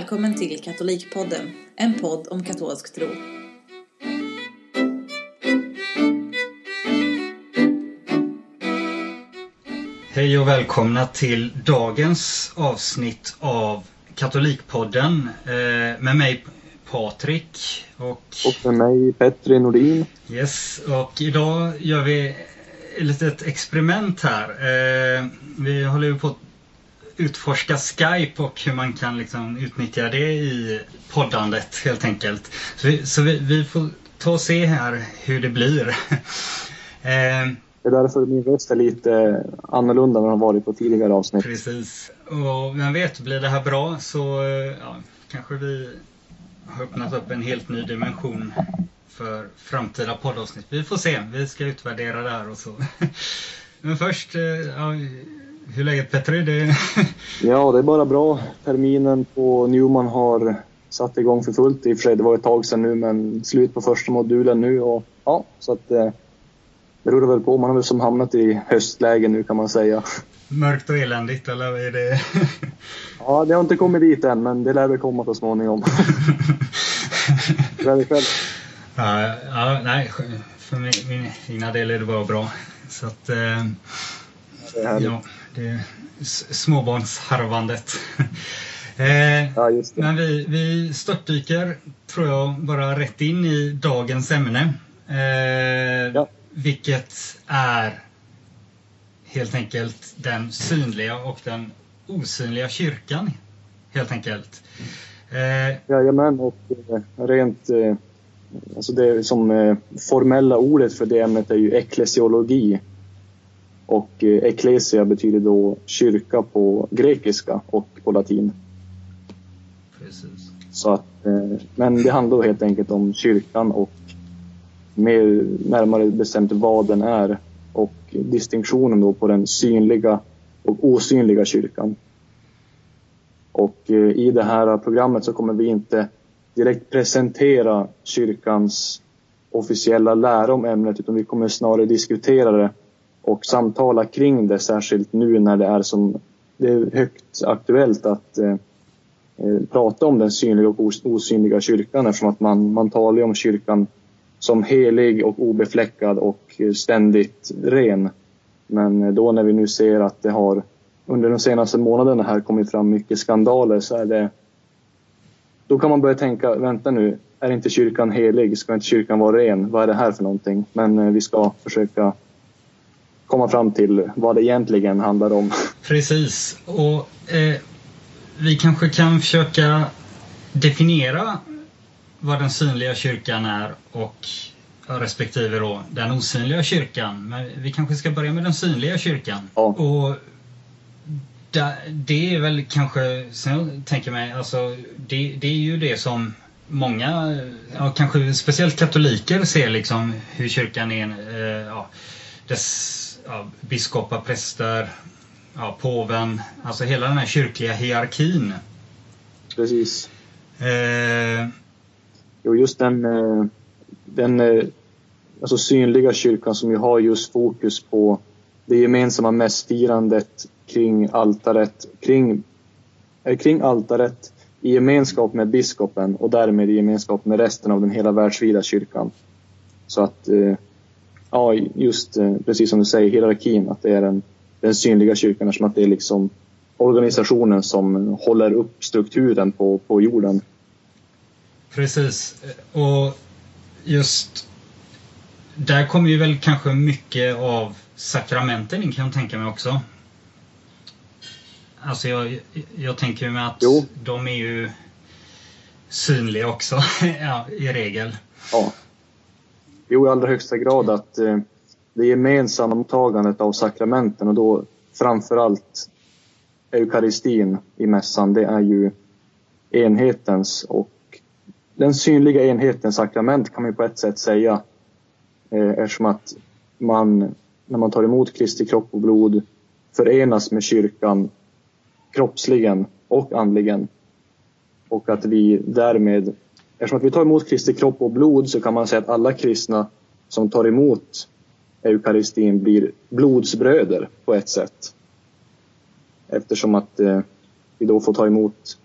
välkommen till Katolikpodden, en podd om katolsk tro. Hej och välkomna till dagens avsnitt av Katolikpodden eh, med mig Patrik och... Och med mig Petri Nordin. Yes, och idag gör vi ett litet experiment här. Eh, vi håller ju på att utforska Skype och hur man kan liksom utnyttja det i poddandet helt enkelt. Så vi, så vi, vi får ta och se här hur det blir. eh, det är därför min röst är lite annorlunda än den har varit på tidigare avsnitt. Precis. Och vem vet, blir det här bra så ja, kanske vi har öppnat upp en helt ny dimension för framtida poddavsnitt. Vi får se. Vi ska utvärdera det här och så. Men först, eh, ja, hur är läget Petri? Det... ja, det är bara bra. Terminen på Newman har satt igång för fullt. I och för sig, det var ett tag sedan nu, men slut på första modulen nu. Och, ja, så att, eh, det rullar väl på. Man har väl som hamnat i höstläge nu kan man säga. Mörkt och eländigt eller är det? ja, det har inte kommit dit än, men det lär väl komma så småningom. Hur är det själv? Ja, ja, nej, för min, min egna del är det bara bra. Så att, eh, ja, det småbarnsharvandet. eh, ja. Men vi, vi störtdyker, tror jag, bara rätt in i dagens ämne. Eh, ja. Vilket är helt enkelt den synliga och den osynliga kyrkan. Helt enkelt. Eh, Jajamän, och eh, rent... Eh, alltså det som eh, formella ordet för det ämnet är ju eklesiologi. Och eh, ecclesia betyder då kyrka på grekiska och på latin. Precis. Så att, eh, men det handlar helt enkelt om kyrkan och mer närmare bestämt vad den är och distinktionen då på den synliga och osynliga kyrkan. Och eh, i det här programmet så kommer vi inte direkt presentera kyrkans officiella lära om ämnet utan vi kommer snarare diskutera det och samtala kring det särskilt nu när det är som det är högt aktuellt att eh, eh prata om den synliga och osynliga kyrkan eftersom att man, man talar om kyrkan som helig och obefläckad och eh, ständigt ren. Men eh, då när vi nu ser att det har under de senaste månaderna här kommit fram mycket skandaler så är det då kan man börja tänka, vänta nu, är inte kyrkan helig? Ska inte kyrkan vara ren? Vad är det här för någonting? Men vi ska försöka komma fram till vad det egentligen handlar om. Precis. Och eh, vi kanske kan försöka definiera vad den synliga kyrkan är och respektive då den osynliga kyrkan. Men vi kanske ska börja med den synliga kyrkan. Ja. Och det är väl kanske, sen jag tänker mig, alltså det, det är ju det som många, ja, kanske speciellt katoliker ser liksom hur kyrkan är, eh, ja, dess ja, biskopar, präster, ja, påven, alltså hela den här kyrkliga hierarkin. Precis. Eh, Jo, just den, eh, den eh, alltså synliga kyrkan som ju har just fokus på det gemensamma mässfirandet kring altaret, kring, eh, kring altaret i gemenskap med biskopen och därmed i gemenskap med resten av den hela världsvida kyrkan. Så att, ja, just precis som du säger, hierarkin, att det är den, den synliga kyrkan eftersom att det är liksom organisationen som håller upp strukturen på, på jorden. Precis. Och just där kommer ju väl kanske mycket av sakramenten in kan jag tänka mig också. Alltså jag, jag tänker mig att jo. de är ju synliga också ja, i regel. Ja. Jo, i allra högsta grad att eh, det gemensamma mottagandet av sakramenten och då framförallt eukaristin i mässan, det är ju enhetens och den synliga enhetens sakrament kan man ju på ett sätt säga eh, eftersom att man när man tar emot Kristi kropp och blod förenas med kyrkan kroppsligen och andligen. Och att vi därmed, eftersom att vi tar emot Kristi kropp och blod så kan man säga att alla kristna som tar emot eukaristin blir blodsbröder på ett sätt. Eftersom att eh, vi då får ta emot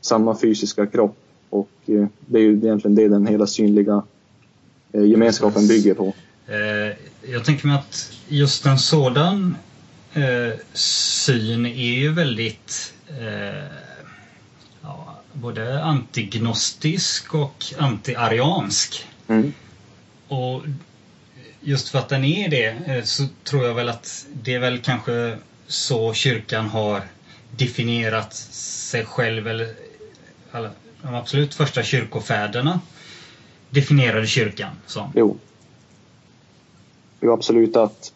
samma fysiska kropp. Och eh, det är ju egentligen det den hela synliga eh, gemenskapen bygger på. Eh, jag tänker mig att just en sådan syn är ju väldigt ja, både antignostisk och antiariansk. Mm. Och just för att den är det så tror jag väl att det är väl kanske så kyrkan har definierat sig själv eller alla, de absolut första kyrkofäderna definierade kyrkan som. Jo. Jo, absolut att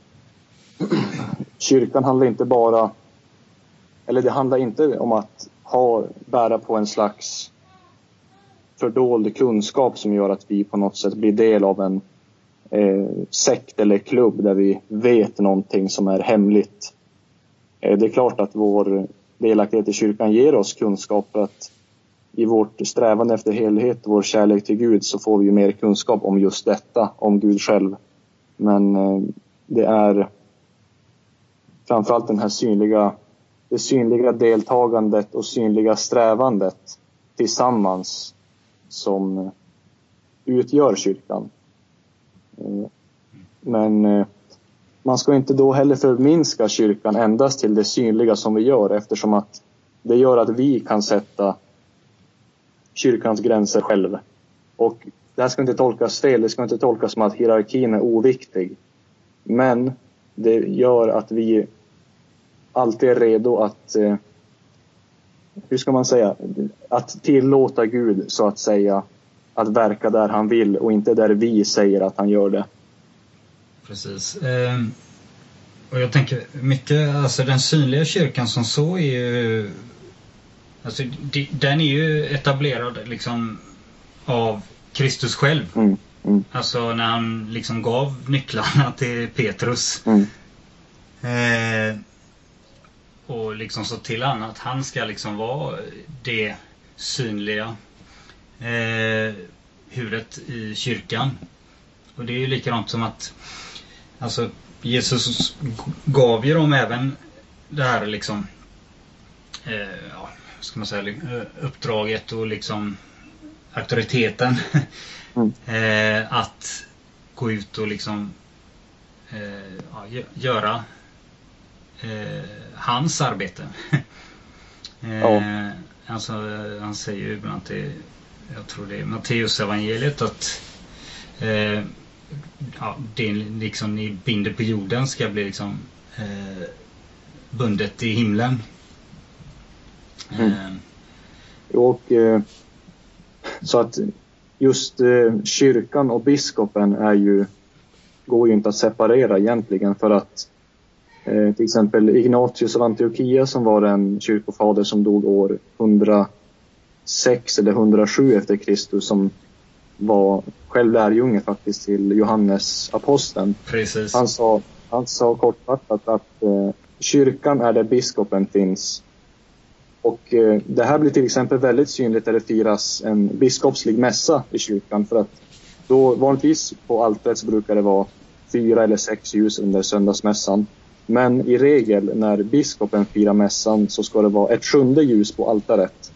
kyrkan handlar inte bara eller det handlar inte om att ha, bära på en slags fördold kunskap som gör att vi på något sätt blir del av en eh, sekt eller klubb där vi vet någonting som är hemligt. Eh, det är klart att vår delaktighet i kyrkan ger oss kunskap att i vårt strävan efter helhet och vår kärlek till Gud så får vi mer kunskap om just detta, om Gud själv. Men eh, det är framförallt den här synliga, det synliga deltagandet och synliga strävandet tillsammans som utgör kyrkan. Eh, Men eh, man ska inte då heller förminska kyrkan endast till det synliga som vi gör eftersom att det gör att vi kan sätta kyrkans gränser själv. Och det här ska inte tolkas fel, det ska inte tolkas som att hierarkin är oviktig. Men det gör att vi alltid är redo att, eh, hur ska man säga, att tillåta Gud så att säga att verka där han vill och inte där vi säger att han gör det. Precis. Eh, och jag tänker mycket, alltså den synliga kyrkan som så är ju Alltså, den är ju etablerad liksom av Kristus själv. Mm, mm. Alltså när han liksom gav nycklarna till Petrus. Mm. Eh, och liksom så till han att han ska liksom vara det synliga eh, huvudet i kyrkan. Och det är ju likadant som att alltså Jesus gav ju dem även det här liksom eh, ja, ska man säga, eh, uppdraget och liksom auktoriteten mm. eh, att gå ut och liksom eh, ja, göra eh, hans arbete. ja. Eh, alltså, han säger ju ibland till, jag tror det är Matteus evangeliet att eh, ja, det liksom ni binder på jorden ska bli liksom bundet i himlen. Mm. Ehm. Och, eh, så att just eh, kyrkan och biskopen är ju, går ju inte att separera egentligen för att eh, till exempel Ignatius av Antiochia som var en kyrkofader som dog år 106 eller 107 efter Kristus som var själv lärjunge faktiskt till Johannes aposteln. Precis. Han sa, han sa kortfattat att eh, kyrkan är där biskopen finns och eh, det här blir till exempel väldigt synligt när det firas en biskopslig mässa i kyrkan för att då vanligtvis på altaret så brukar det vara fyra eller sex ljus under söndagsmässan. Men i regel när biskopen firar mässan så ska det vara ett sjunde ljus på altaret.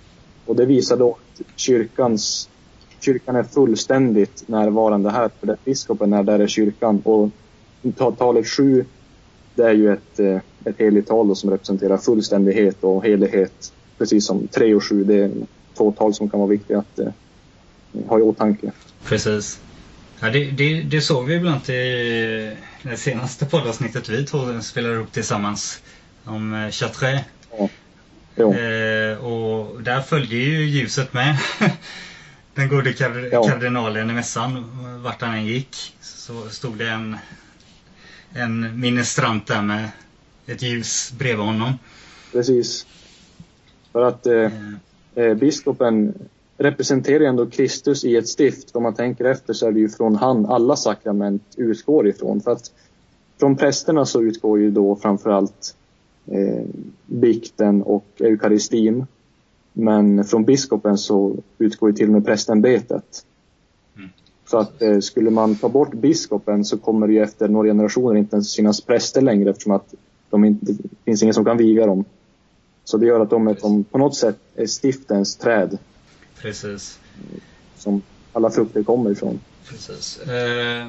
Och det visar då att kyrkans, kyrkan är fullständigt närvarande här för att biskopen är där i kyrkan. Och talet sju det är ju ett, eh, ett heligt tal som representerar fullständighet och helighet. Precis som tre och sju, det är två tal som kan vara viktiga att eh, ha i åtanke. Precis. Ja, det, det, det såg vi ibland i det senaste poddavsnittet vi två spelade upp tillsammans om eh, Chartres. Ja. Eh, och där följde ju ljuset med. Den gode kard ja. kardinalen i mässan, vart han än gick, så stod det en en ministrant där med ett ljus bredvid honom. Precis. För att eh, eh, biskopen representerar ändå Kristus i ett stift. Om man tänker efter så är det ju från han alla sakrament utgår ifrån. För att från prästerna så utgår ju då framförallt eh, bikten och eukaristin. Men från biskopen så utgår ju till och med prästämbetet. Så att eh, skulle man ta bort biskopen så kommer det ju efter några generationer inte ens synas präster längre eftersom att de inte, det finns ingen som kan viga dem. Så det gör att de är på något sätt är stiftens träd. Precis. Som alla frukter kommer ifrån. Precis. Eh,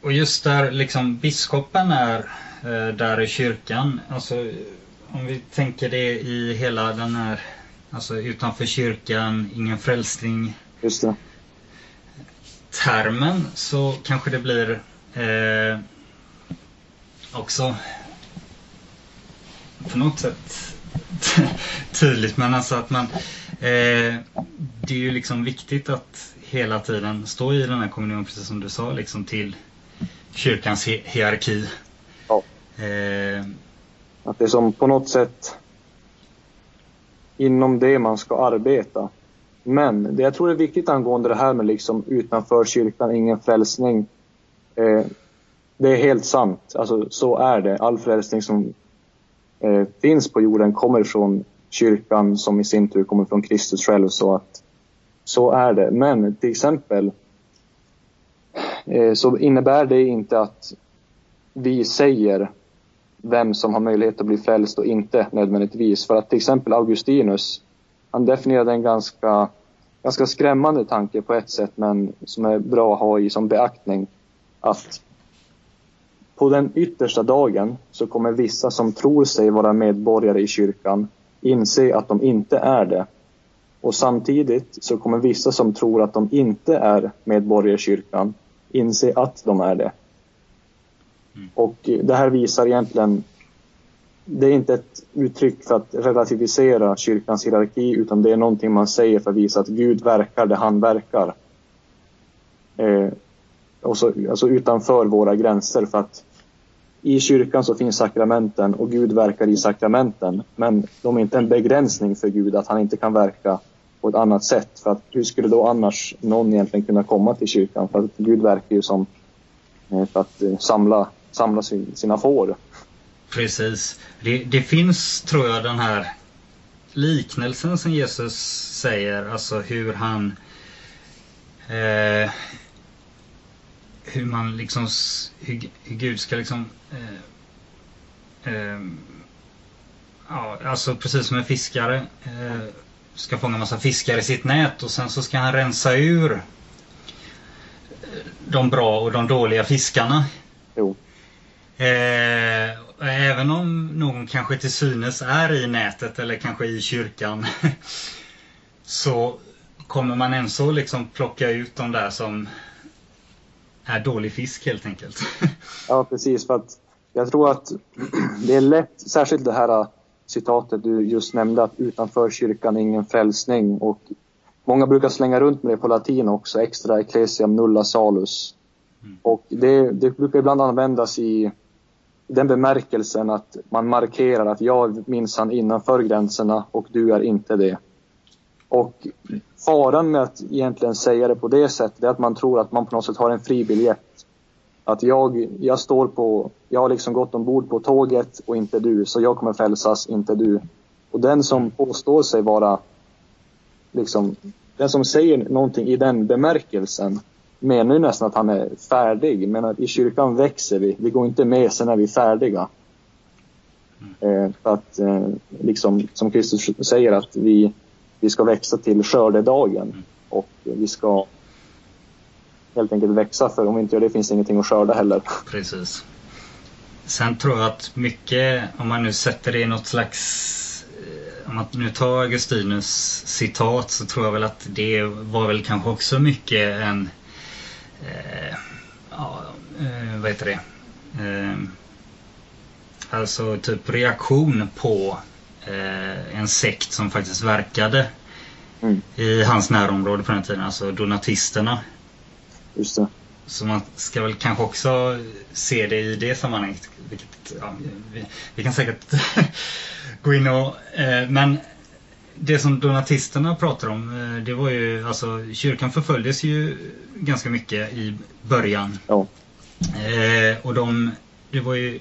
och just där liksom biskopen är eh, där i kyrkan. Alltså om vi tänker det i hela den här, alltså utanför kyrkan, ingen frälsning. Just det. Termen så kanske det blir eh, också på något sätt tydligt men alltså att man eh, det är ju liksom viktigt att hela tiden stå i den här kommunen precis som du sa liksom till kyrkans hierarki. Ja. Eh, att det är som på något sätt inom det man ska arbeta. Men det jag tror är viktigt angående det här med liksom utanför kyrkan, ingen frälsning. Eh, det är helt sant. Alltså, så är det. All frälsning som Eh, finns på jorden kommer från kyrkan som i sin tur kommer från Kristus själv. Så, att, så är det. Men till exempel eh, så innebär det inte att vi säger vem som har möjlighet att bli frälst och inte nödvändigtvis. För att till exempel Augustinus, han definierade en ganska, ganska skrämmande tanke på ett sätt men som är bra att ha i som beaktning. Att på den yttersta dagen så kommer vissa som tror sig vara medborgare i kyrkan inse att de inte är det. Och samtidigt så kommer vissa som tror att de inte är medborgare i kyrkan inse att de är det. Mm. Och det här visar egentligen det är inte ett uttryck för att relativisera kyrkans hierarki utan det är någonting man säger för att visa att Gud verkar där han verkar. Eh, och så, alltså utanför våra gränser för att i kyrkan så finns sakramenten och Gud verkar i sakramenten. Men de är inte en begränsning för Gud att han inte kan verka på ett annat sätt. För att hur skulle då annars någon egentligen kunna komma till kyrkan? För att Gud verkar ju som eh, för att eh, samla, samla sina får. Precis. Det, det finns, tror jag, den här liknelsen som Jesus säger, alltså hur han eh, hur man liksom hur, hur Gud ska liksom eh, eh, ja, alltså precis som en fiskare eh, ska fånga massa fiskar i sitt nät och sen så ska han rensa ur eh, de bra och de dåliga fiskarna. Jo. Eh, även om någon kanske till synes är i nätet eller kanske i kyrkan så kommer man ändå liksom plocka ut de där som är dålig fisk helt enkelt. ja, precis. För att jag tror att det är lätt, särskilt det här äh, citatet du just nämnde, att utanför kyrkan ingen frälsning. Och många brukar slänga runt med det på latin också, extra ecclesiam nulla salus. Mm. Och det, det brukar ibland användas i den bemärkelsen att man markerar att jag minns han innanför gränserna och du är inte det. Och faran med att egentligen säga det på det sättet är att man tror att man på något sätt har en fri biljett. Att jag, jag står på, jag har liksom gått ombord på tåget och inte du, så jag kommer frälsas, inte du. Och den som påstår sig vara, liksom, den som säger någonting i den bemärkelsen menar ju nästan att han är färdig. Men i kyrkan växer vi, vi går inte med, sen är vi färdiga. Eh, för att, eh, liksom, som Kristus säger, att vi, vi ska växa till skördedagen. Mm. Och vi ska helt enkelt växa för om vi inte gör det finns det ingenting att skörda heller. Precis. Sen tror jag att mycket, om man nu sätter det i något slags eh, om man nu tar Augustinus citat så tror jag väl att det var väl kanske också mycket en eh, ja, eh, vad heter det? Eh, alltså typ reaktion på en sekt som faktiskt verkade mm. i hans närområde på den tiden, alltså donatisterna. Just det. Så man ska väl kanske också se det i det sammanhanget. Vilket, ja, vi, vi, kan säkert gå in och... Eh, men det som donatisterna pratar om, eh, det var ju alltså kyrkan förföljdes ju ganska mycket i början. Ja. Eh, och de, det var ju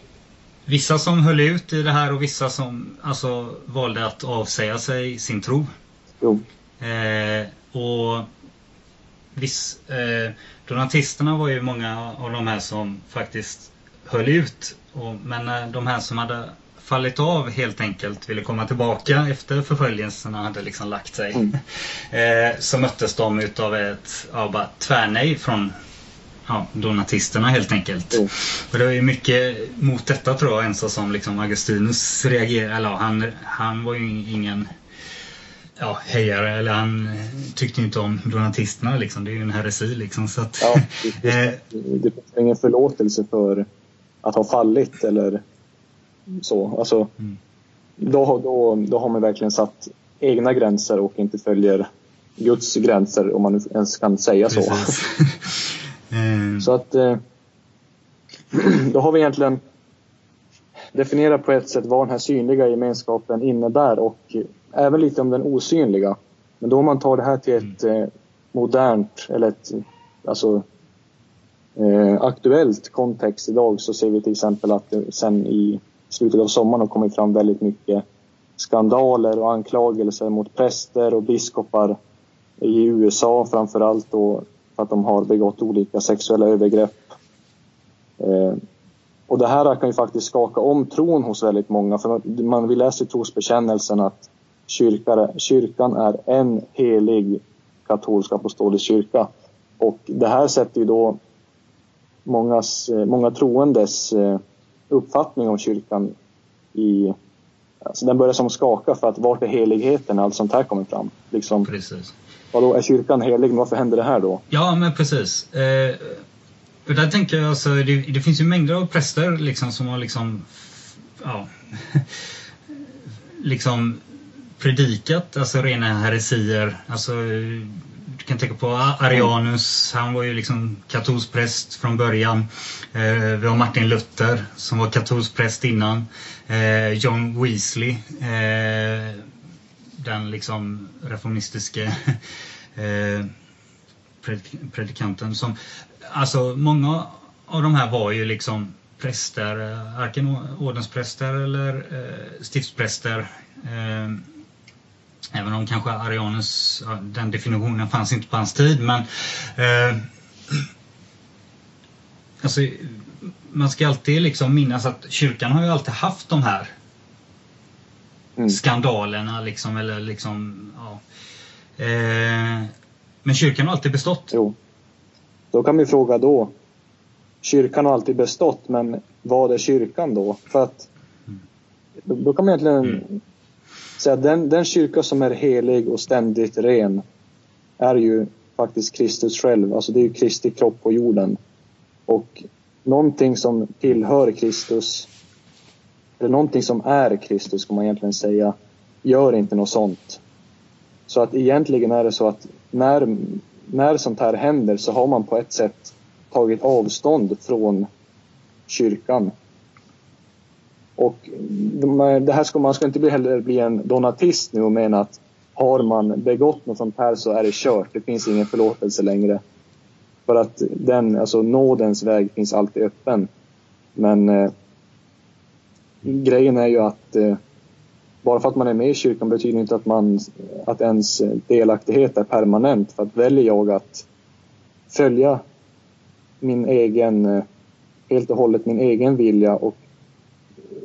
vissa som höll ut i det här och vissa som alltså valde att avsäga sig sin tro. Jo. Eh, och viss, eh, donatisterna var ju många av de här som faktiskt höll ut. Och, men de här som hade fallit av helt enkelt ville komma tillbaka efter förföljelserna hade liksom lagt sig. Mm. eh, så möttes de utav ett ja, bara tvärnej från ja, donatisterna helt enkelt. Mm. Och det var ju mycket mot detta tror jag ens som liksom Augustinus reagerade. Eller han, han var ju ingen ja, hejare eller han tyckte inte om donatisterna liksom. Det är ju en heresi liksom. Så att, ja, det, eh, det finns ingen förlåtelse för att ha fallit eller så. Alltså, mm. då, då, då har man verkligen satt egna gränser och inte följer Guds gränser om man ens kan säga så. mm. Så att eh, då har vi egentligen definierat på ett sätt vad den här synliga gemenskapen innebär och även lite om den osynliga. Men då om man tar det här till ett mm. eh, modernt eller ett alltså, eh, aktuellt kontext idag så ser vi till exempel att sen i slutet av sommaren har kommit fram väldigt mycket skandaler och anklagelser mot präster och biskopar i USA framför allt för att de har begått olika sexuella övergrepp. Eh, och det här kan ju faktiskt skaka om tron hos väldigt många för man vill läsa i trosbekännelsen att kyrka, kyrkan är en helig katolsk apostolisk kyrka. Och det här sätter ju då mångas, eh, många troendes eh, uppfattning om kyrkan i... Alltså den börjar som skaka för att vart är heligheten? Allt sånt här kommer fram. Liksom, precis. Vadå, är kyrkan helig? Varför händer det här då? Ja, men precis. Eh, och där tänker jag alltså, det, det, finns ju mängder av präster liksom som har liksom... Ja, liksom predikat alltså rena heresier. Alltså, kan tänka på Arianus, han var ju liksom katolsk präst från början. Eh, vi har Martin Luther som var katolsk präst innan. Eh, John Weasley, eh, den liksom reformistiske eh, predikanten. Som, alltså många av de här var ju liksom präster, eh, varken ordenspräster eller eh, stiftspräster. Eh, Även om kanske Arianus, den definitionen fanns inte på hans tid men eh, alltså, man ska alltid liksom minnas att kyrkan har ju alltid haft de här mm. skandalerna liksom eller liksom ja. Eh, men kyrkan har alltid bestått. Jo. Då kan vi fråga då. Kyrkan har alltid bestått men vad är kyrkan då? För att mm. då kan man egentligen mm så att den, den kyrka som är helig och ständigt ren är ju faktiskt Kristus själv. Alltså det är ju Kristi kropp på jorden. Och någonting som tillhör Kristus, eller någonting som är Kristus ska man egentligen säga, gör inte något sånt. Så att egentligen är det så att när, när sånt här händer så har man på ett sätt tagit avstånd från kyrkan och det här ska, man ska inte heller bli en donatist nu och mena att har man begått något sånt här så är det kört. Det finns ingen förlåtelse längre. För att den, alltså nådens väg finns alltid öppen. Men eh, grejen är ju att eh, bara för att man är med i kyrkan betyder inte att, man, att ens delaktighet är permanent. För att väljer jag att följa min egen, eh, helt och hållet min egen vilja och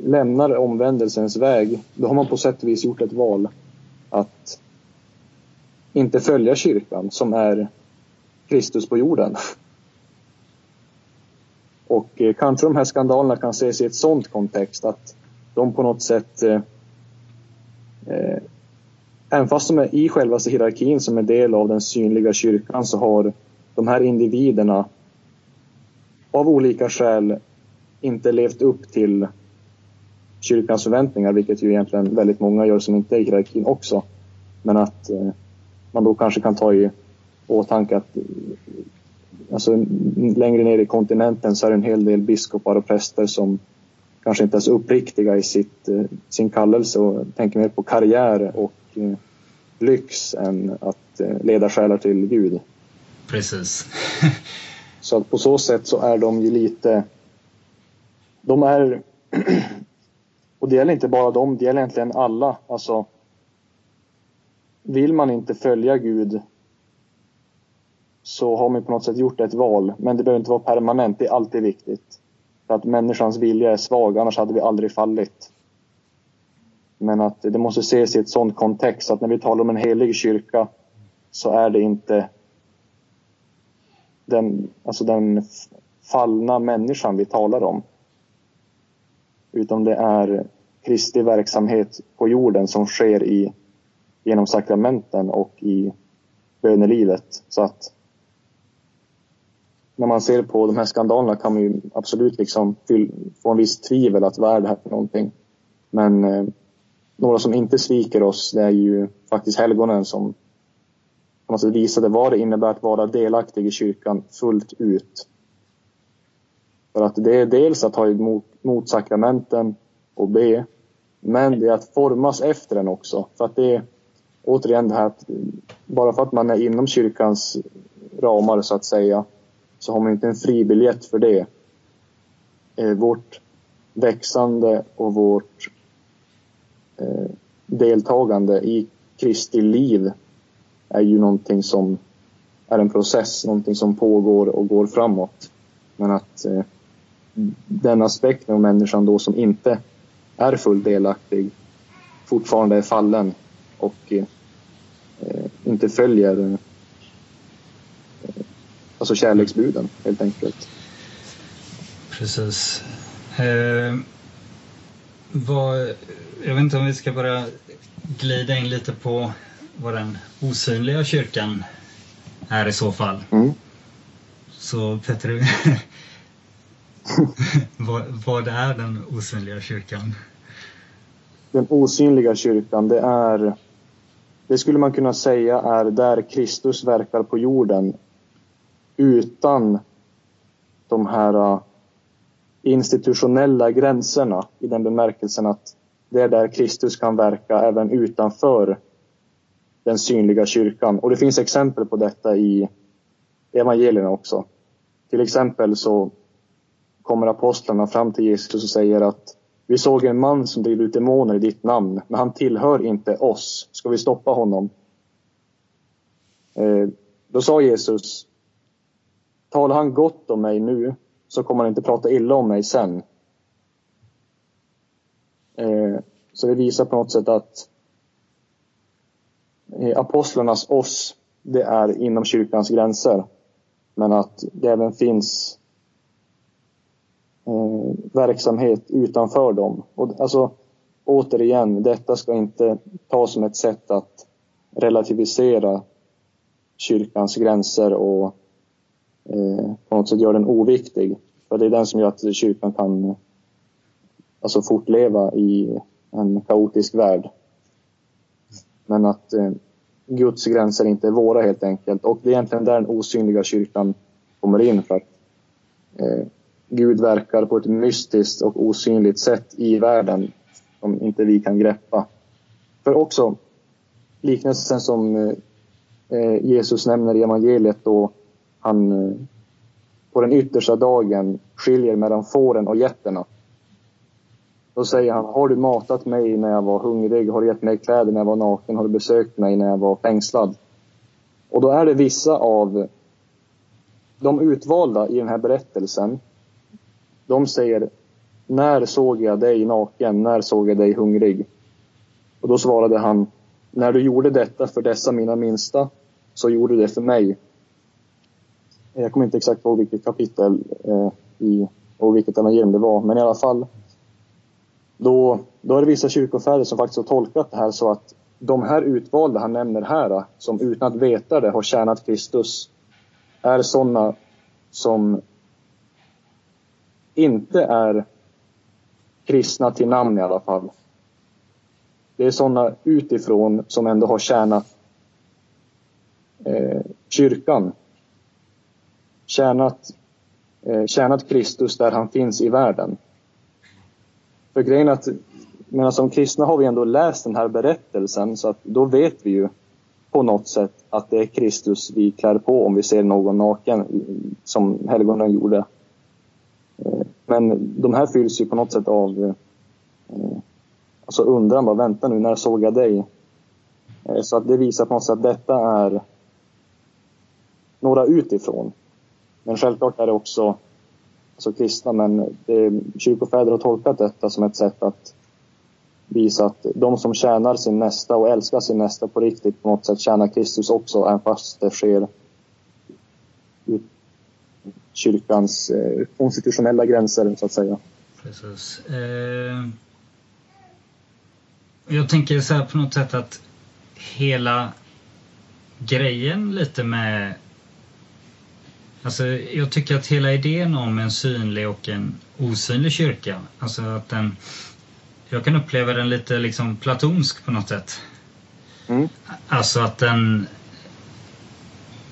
lämnar omvändelsens väg, då har man på sätt och vis gjort ett val att inte följa kyrkan som är Kristus på jorden. Och eh, kanske de här skandalerna kan ses i ett sånt kontext att de på något sätt eh, eh, Även fast de är i själva hierarkin som är del av den synliga kyrkan så har de här individerna av olika skäl inte levt upp till kyrkans förväntningar, vilket ju egentligen väldigt många gör som inte är i hierarkin också. Men att eh, man då kanske kan ta i åtanke att eh, alltså, längre ner i kontinenten så är det en hel del biskopar och präster som kanske inte är så uppriktiga i sitt, eh, sin kallelse och tänker mer på karriär och eh, lyx än att eh, leda själar till Gud. Precis. så att på så sätt så är de ju lite... De är Och det gäller inte bara dem, det gäller egentligen alla. Alltså, vill man inte följa Gud så har man på något sätt gjort ett val. Men det behöver inte vara permanent, det är alltid viktigt. För att människans vilja är svag, annars hade vi aldrig fallit. Men att det måste ses i ett sådant kontext att när vi talar om en helig kyrka så är det inte den, alltså den fallna människan vi talar om. Utan det är Kristi verksamhet på jorden som sker i, genom sakramenten och i bönelivet. Så att när man ser på de här skandalerna kan man ju absolut liksom få en viss tvivel att vad är det här för någonting. Men eh, några som inte sviker oss det är ju faktiskt helgonen som på något sätt visade vad det innebär att vara delaktig i kyrkan fullt ut. För att det är dels att ta emot, mot sakramenten och be, men det är att formas efter den också. För att det är återigen det här att bara för att man är inom kyrkans ramar så att säga så har man inte en fribiljett för det. Eh, vårt växande och vårt eh, deltagande i Kristi liv är ju någonting som är en process, någonting som pågår och går framåt. Men att eh, den aspekten av människan då som inte är fullt delaktig fortfarande är fallen och eh, inte följer eh, alltså kärleksbuden helt enkelt. Precis. Eh, vad, jag vet inte om vi ska bara glida in lite på vad den osynliga kyrkan är i så fall. Mm. Så Petter, vad, vad är den osynliga kyrkan? Den osynliga kyrkan, det är det skulle man kunna säga är där Kristus verkar på jorden utan de här äh, institutionella gränserna i den bemärkelsen att det är där Kristus kan verka även utanför den synliga kyrkan. Och det finns exempel på detta i evangelierna också. Till exempel så kommer apostlarna fram till Jesus och säger att vi såg en man som drev ut demoner i ditt namn, men han tillhör inte oss. Ska vi stoppa honom? Eh, då sa Jesus, talar han gott om mig nu så kommer han inte prata illa om mig sen. Eh, så det visar på något sätt att eh, apostlarnas oss, det är inom kyrkans gränser. Men att det även finns eh, verksamhet utanför dem. Och, alltså, återigen, detta ska inte tas som ett sätt att relativisera kyrkans gränser och eh, på något sätt göra den oviktig. För det är den som gör att kyrkan kan alltså fortleva i en kaotisk värld. Men att eh, Guds gränser inte är våra helt enkelt. Och det är egentligen där den osynliga kyrkan kommer in för att eh, Gud verkar på ett mystiskt och osynligt sätt i världen som inte vi kan greppa. För också liknelsen som eh, eh, Jesus nämner i evangeliet då han eh, på den yttersta dagen skiljer mellan fåren och getterna. Då säger han, har du matat mig när jag var hungrig? Har du gett mig kläder när jag var naken? Har du besökt mig när jag var fängslad? Och då är det vissa av de utvalda i den här berättelsen de säger När såg jag dig naken? När såg jag dig hungrig? Och då svarade han När du gjorde detta för dessa mina minsta så gjorde du det för mig. Jag kommer inte exakt ihåg vilket kapitel eh, i, och vilket evangelium det var, men i alla fall. Då, då är det vissa kyrkofäder som faktiskt har tolkat det här så att de här utvalda han nämner här, som utan att veta det har tjänat Kristus, är sådana som inte är kristna till namn i alla fall. Det är sådana utifrån som ändå har tjänat eh, kyrkan. Tjänat, eh, tjänat Kristus där han finns i världen. För grejen är att men alltså, som kristna har vi ändå läst den här berättelsen så att då vet vi ju på något sätt att det är Kristus vi klär på om vi ser någon naken som helgonen gjorde. Men de här fylls ju på något sätt av eh, alltså undran, bara vänta nu, när såg jag dig? Eh, så att det visar på något sätt att detta är några utifrån. Men självklart är det också alltså kristna, men det, kyrkofäder har tolkat detta som ett sätt att visa att de som tjänar sin nästa och älskar sin nästa på riktigt på något sätt tjänar Kristus också, även fast det sker kyrkans eh, konstitutionella gränser, så att säga. Precis. Eh, jag tänker så här på något sätt att hela grejen lite med Alltså, jag tycker att hela idén om en synlig och en osynlig kyrka, alltså att den... Jag kan uppleva den lite liksom platonsk på något sätt. Mm. Alltså att den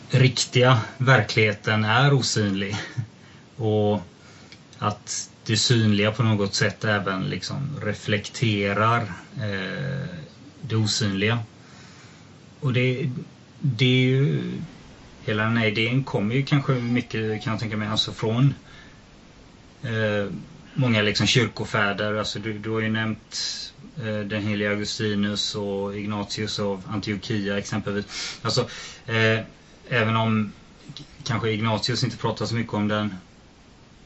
riktiga verkligheten är osynlig. Och att det synliga på något sätt även liksom reflekterar eh, det osynliga. Och det, det är ju hela den här idén kommer ju kanske mycket kan jag tänka mig alltså från eh, många liksom kyrkofäder. Alltså du, du har ju nämnt eh, den helige Augustinus och Ignatius av Antiochia exempelvis. Alltså eh, även om kanske Ignatius inte pratar så mycket om den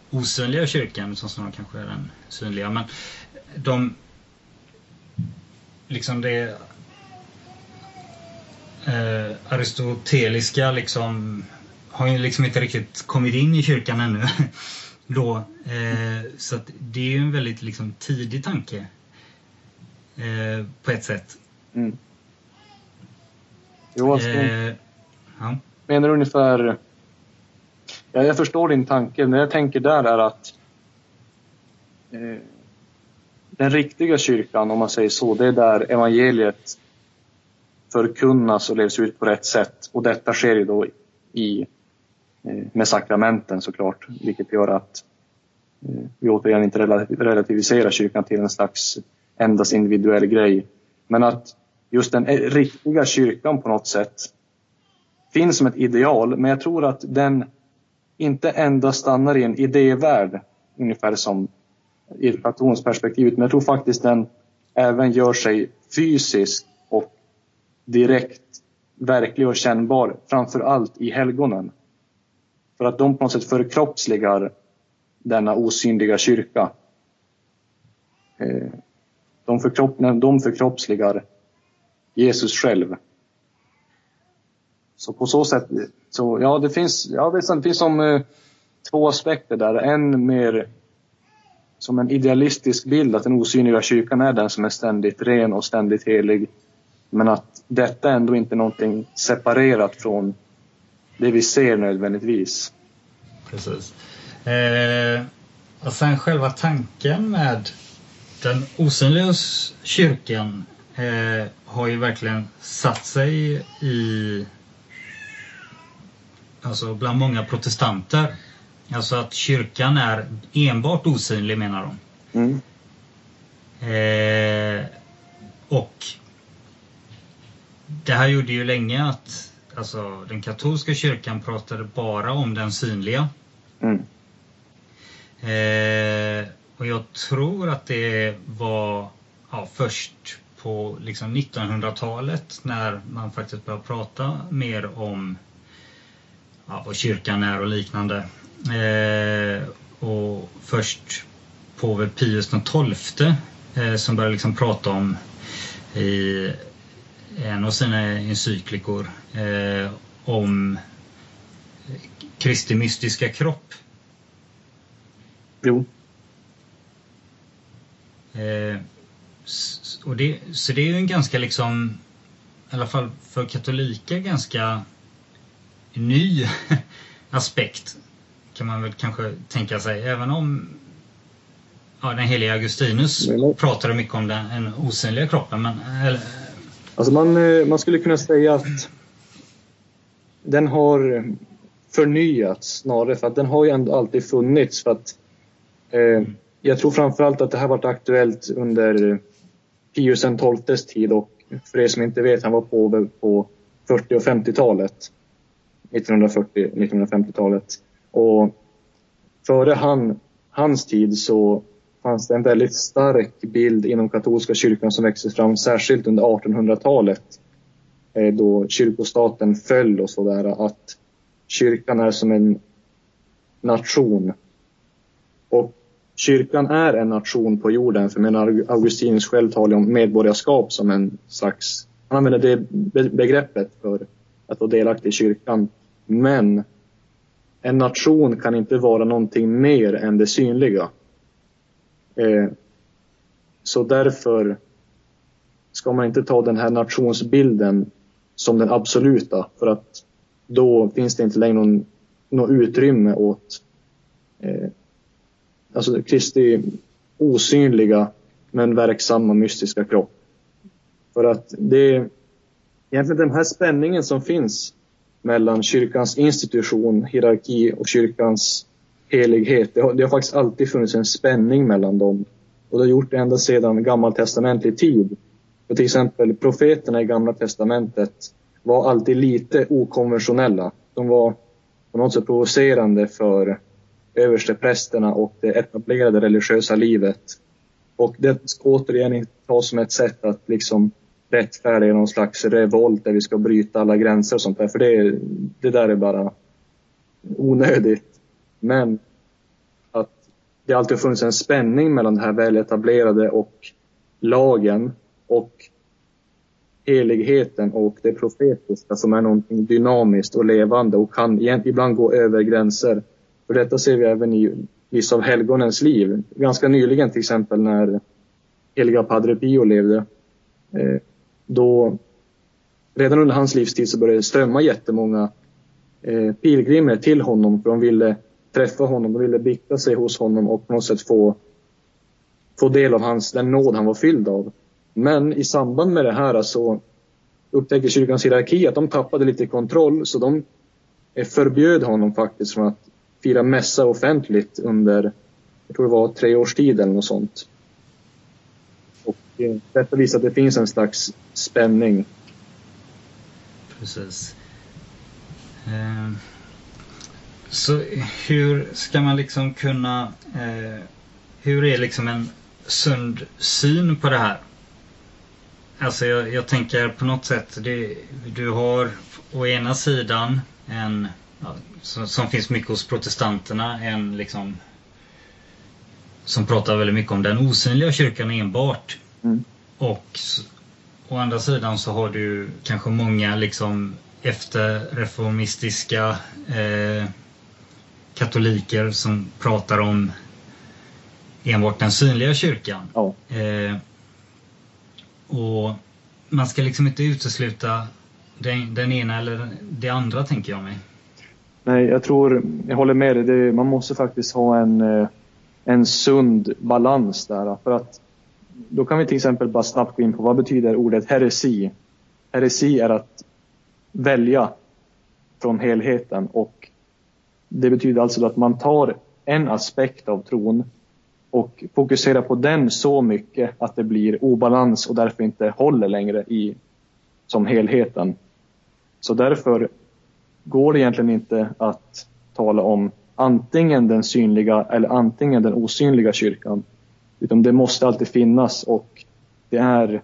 osynliga kyrkan som snarare kanske är den synliga. Men de liksom det eh, aristoteliska liksom har ju liksom inte riktigt kommit in i kyrkan ännu. Då, eh, så att det är ju en väldigt liksom tidig tanke. Eh, på ett sätt. Mm. Jo, alltså, eh, ja. Menar du ungefär... Ja, jag förstår din tanke, men jag tänker där är att eh, den riktiga kyrkan, om man säger så, det är där evangeliet förkunnas och levs ut på rätt sätt. Och detta sker ju då i, eh, med sakramenten såklart, vilket gör att eh, vi återigen inte relativiserar kyrkan till en slags endast individuell grej. Men att just den eh, riktiga kyrkan på något sätt finns som ett ideal, men jag tror att den inte endast stannar i en idévärld, ungefär som i Platons perspektiv, men jag tror faktiskt den även gör sig fysisk och direkt verklig och kännbar, framför allt i helgonen. För att de på något sätt förkroppsligar denna osynliga kyrka. Eh, de, förkropp, de förkroppsligar Jesus själv. Så på så sätt, så ja det finns, ja, det finns som eh, två aspekter där. En mer som en idealistisk bild att den osynliga kyrkan är den som är ständigt ren och ständigt helig. Men att detta ändå inte är någonting separerat från det vi ser nödvändigtvis. Precis. Eh, och sen själva tanken med den osynliga kyrkan eh, har ju verkligen satt sig i alltså bland många protestanter. Alltså att kyrkan är enbart osynlig menar de. Mm. Eh, och det här gjorde ju länge att alltså, den katolska kyrkan pratade bara om den synliga. Mm. Eh, och jag tror att det var ja, först på liksom 1900-talet när man faktiskt började prata mer om ja, vad kyrkan är och liknande. Eh, och först påve Pius XII eh, som började liksom prata om i en av sina encyklikor eh, om Kristi mystiska kropp. Jo. Eh, och det, så det är ju en ganska liksom, i alla fall för katoliker, ganska ny aspekt kan man väl kanske tänka sig. Även om ja, den helige Augustinus men, pratade mycket om den, den osynliga kroppen. Men, eller, alltså man, eh, man skulle kunna säga att den har förnyats snarare för att den har ju ändå alltid funnits. För att, eh, jag tror framförallt att det här varit aktuellt under Pius XIIs tid och för er som inte vet, han var påve på 40 och 50-talet. 1940-1950-talet. Och före han, hans tid så fanns det en väldigt stark bild inom katolska kyrkan som växte fram särskilt under 1800-talet eh, då kyrkostaten föll och sådär att kyrkan är som en nation. Och kyrkan är en nation på jorden. För menar Augustinus själv talar om medborgarskap som en slags, han använder det begreppet för att vara delaktig i kyrkan. Men en nation kan inte vara någonting mer än det synliga. Eh, så därför ska man inte ta den här nationsbilden som den absoluta för att då finns det inte längre någon, något utrymme åt eh, alltså Kristi osynliga men verksamma mystiska kropp. För att det är egentligen den här spänningen som finns mellan kyrkans institution, hierarki och kyrkans helighet. Det har, det har faktiskt alltid funnits en spänning mellan dem. Och det har gjort det ända sedan gammaltestamentlig tid. För till exempel profeterna i Gamla Testamentet var alltid lite okonventionella. De var på något sätt provocerande för översteprästerna och det etablerade religiösa livet. Och det ska återigen tas som ett sätt att liksom rättfärdiga någon slags revolt där vi ska bryta alla gränser och sånt där. För det, det där är bara onödigt. Men att det alltid har funnits en spänning mellan det här väletablerade och lagen och heligheten och det profetiska som är någonting dynamiskt och levande och kan ibland gå över gränser. För detta ser vi även i vissa av helgonens liv. Ganska nyligen till exempel när heliga Padre Pio levde. Eh, då, redan under hans livstid så började det strömma jättemånga eh, pilgrimer till honom för de ville träffa honom, de ville bikta sig hos honom och på något sätt få, få del av hans, den nåd han var fylld av. Men i samband med det här så upptäckte kyrkans hierarki att de tappade lite kontroll så de eh, förbjöd honom faktiskt från att fira mässa offentligt under, jag tror det var tre års tid eller något sånt. Detta visar att det finns en slags spänning. Precis. Eh, så hur ska man liksom kunna, eh, hur är liksom en sund syn på det här? Alltså jag, jag tänker på något sätt, det, du har å ena sidan en, ja, som, som, finns mycket hos protestanterna, en liksom som pratar väldigt mycket om den osynliga kyrkan enbart. Mm. Och å andra sidan så har du kanske många liksom efterreformistiska eh, katoliker som pratar om enbart den synliga kyrkan. Ja. Eh, och man ska liksom inte utesluta den, den ena eller det andra tänker jag mig. Nej, jag tror, jag håller med dig. Det, man måste faktiskt ha en, eh, en sund balans där. För att då kan vi till exempel bara snabbt gå in på vad betyder ordet heresi? Heresi är att välja från helheten och det betyder alltså att man tar en aspekt av tron och fokuserar på den så mycket att det blir obalans och därför inte håller längre i som helheten. Så därför går det egentligen inte att tala om antingen den synliga eller antingen den osynliga kyrkan. Utan det måste alltid finnas och det är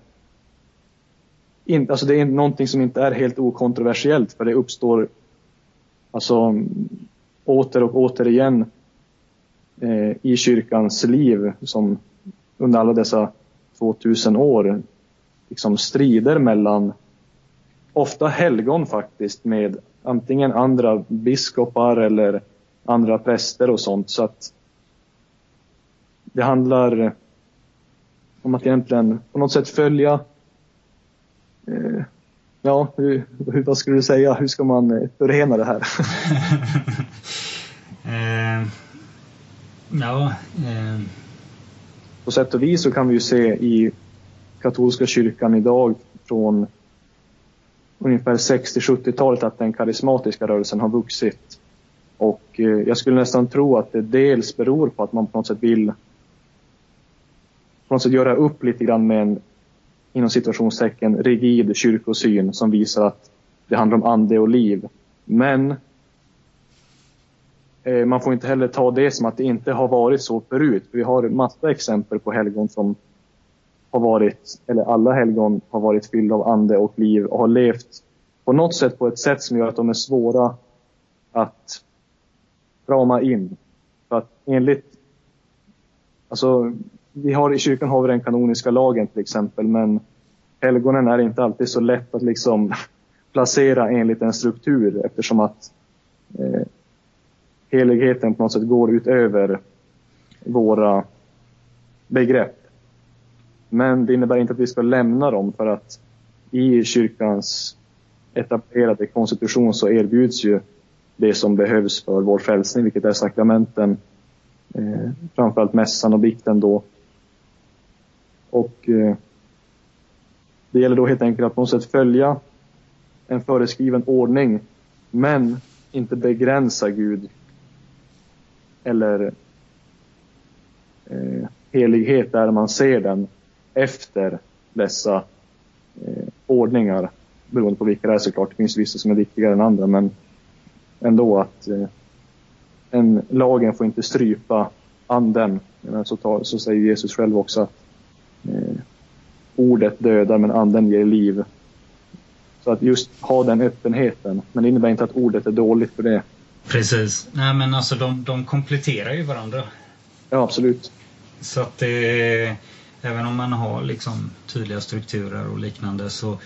in, alltså det är någonting som inte är helt okontroversiellt för det uppstår alltså åter och återigen eh, i kyrkans liv som under alla dessa 2000 år liksom strider mellan ofta helgon faktiskt med antingen andra biskopar eller andra präster och sånt. Så att det handlar om att egentligen på något sätt följa eh, Ja, hur, hur, vad skulle du säga? Hur ska man eh, förena det här? eh, ja, eh. På sätt och vis så kan vi ju se i katolska kyrkan idag från ungefär 60-70-talet att den karismatiska rörelsen har vuxit. Och eh, jag skulle nästan tro att det dels beror på att man på något sätt vill på något sätt göra upp lite grann med en inom situationstecken rigid kyrkosyn som visar att det handlar om ande och liv. Men eh, man får inte heller ta det som att det inte har varit så förut. Vi har massa exempel på helgon som har varit, eller alla helgon har varit fyllda av ande och liv och har levt på något sätt på ett sätt som gör att de är svåra att rama in. För att enligt alltså, vi har, I kyrkan har vi den kanoniska lagen till exempel, men helgonen är inte alltid så lätt att liksom placera enligt en struktur eftersom att eh, heligheten på något sätt går utöver våra begrepp. Men det innebär inte att vi ska lämna dem för att i kyrkans etablerade konstitution så erbjuds ju det som behövs för vår frälsning, vilket är sakramenten, eh, framförallt mässan och bikten då. Och eh, det gäller då helt enkelt att på något sätt följa en föreskriven ordning, men inte begränsa Gud eller eh, helighet där man ser den efter dessa eh, ordningar, beroende på vilka det är såklart. Det finns vissa som är viktigare än andra, men ändå att eh, en, lagen får inte strypa anden. Så, tar, så säger Jesus själv också att ordet dödar men anden ger liv. Så att just ha den öppenheten. Men det innebär inte att ordet är dåligt för det. Precis. Nej men alltså de, de kompletterar ju varandra. Ja absolut. Så att det, även om man har liksom tydliga strukturer och liknande så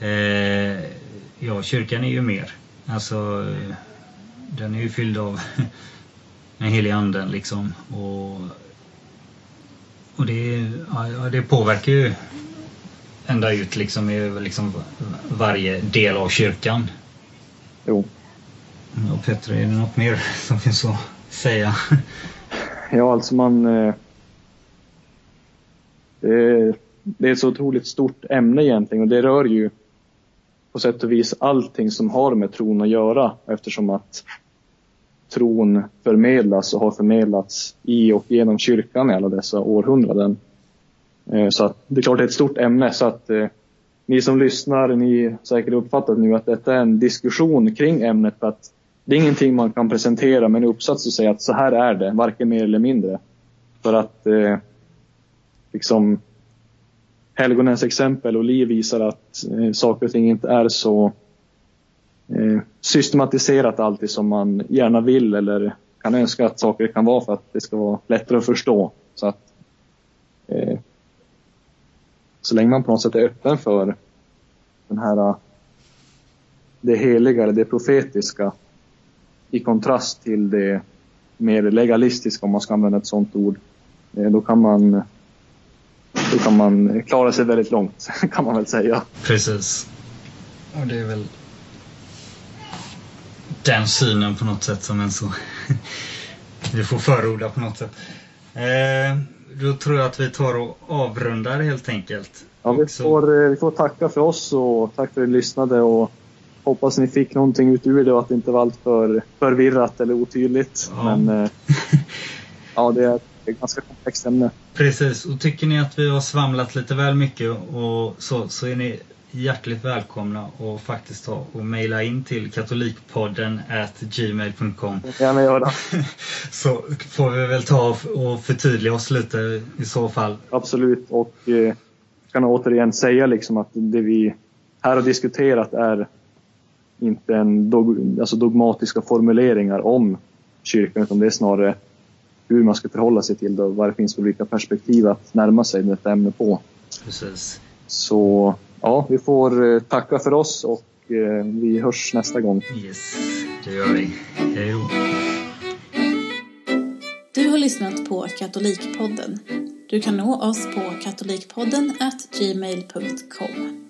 eh, ja, kyrkan är ju mer. Alltså den är ju fylld av den heliga anden liksom och, och det, ja, det påverkar ju ända ut liksom i liksom varje del av kyrkan. Jo. Ja, Petter, är det något mer som finns att säga? Ja, alltså man... Eh, det är, det är ett så otroligt stort ämne egentligen och det rör ju på sätt och vis allting som har med tron att göra eftersom att tron förmedlas och har förmedlats i och genom kyrkan i alla dessa århundraden. Eh, så att det är klart det är ett stort ämne så att eh, ni som lyssnar, ni säkert uppfattat nu att detta är en diskussion kring ämnet för att det är ingenting man kan presentera med en uppsats och säga att så här är det, varken mer eller mindre. För att eh, liksom helgonens exempel och liv visar att eh, saker och ting inte är så eh, systematiserat alltid som man gärna vill eller kan önska att saker kan vara för att det ska vara lättare att förstå. Så att eh, så länge man på något sätt är öppen för den här det heliga eller det profetiska i kontrast till det mer legalistiska om man ska använda ett sådant ord. Eh, då kan man då kan man klara sig väldigt långt kan man väl säga. Precis. Och det är väl den synen på något sätt som en så vi får förorda på något sätt. Eh, då tror jag att vi tar och avrundar helt enkelt. Ja, vi får, eh, vi får tacka för oss och tack för att ni lyssnade och hoppas ni fick någonting ut ur det och att det inte var allt för förvirrat eller otydligt. Ja. Men eh, ja, det är ett ganska komplext ämne. Precis, och tycker ni att vi har svamlat lite väl mycket och så, så är ni hjärtligt välkomna och faktiskt ta och mejla in till katolikpodden at gmail.com. Gärna göra. så får vi väl ta och förtydliga oss lite i så fall. Absolut och eh, kan återigen säga liksom att det vi här har diskuterat är inte en dog, alltså dogmatiska formuleringar om kyrkan utan det är snarare hur man ska förhålla sig till det och vad det finns för vilka perspektiv att närma sig detta ämne på. Precis. Så ja, vi får eh, tacka för oss och eh, vi hörs nästa gång. Yes, det gör vi. Hej då. Du har lyssnat på Katolikpodden. Du kan nå oss på katolikpodden gmail.com.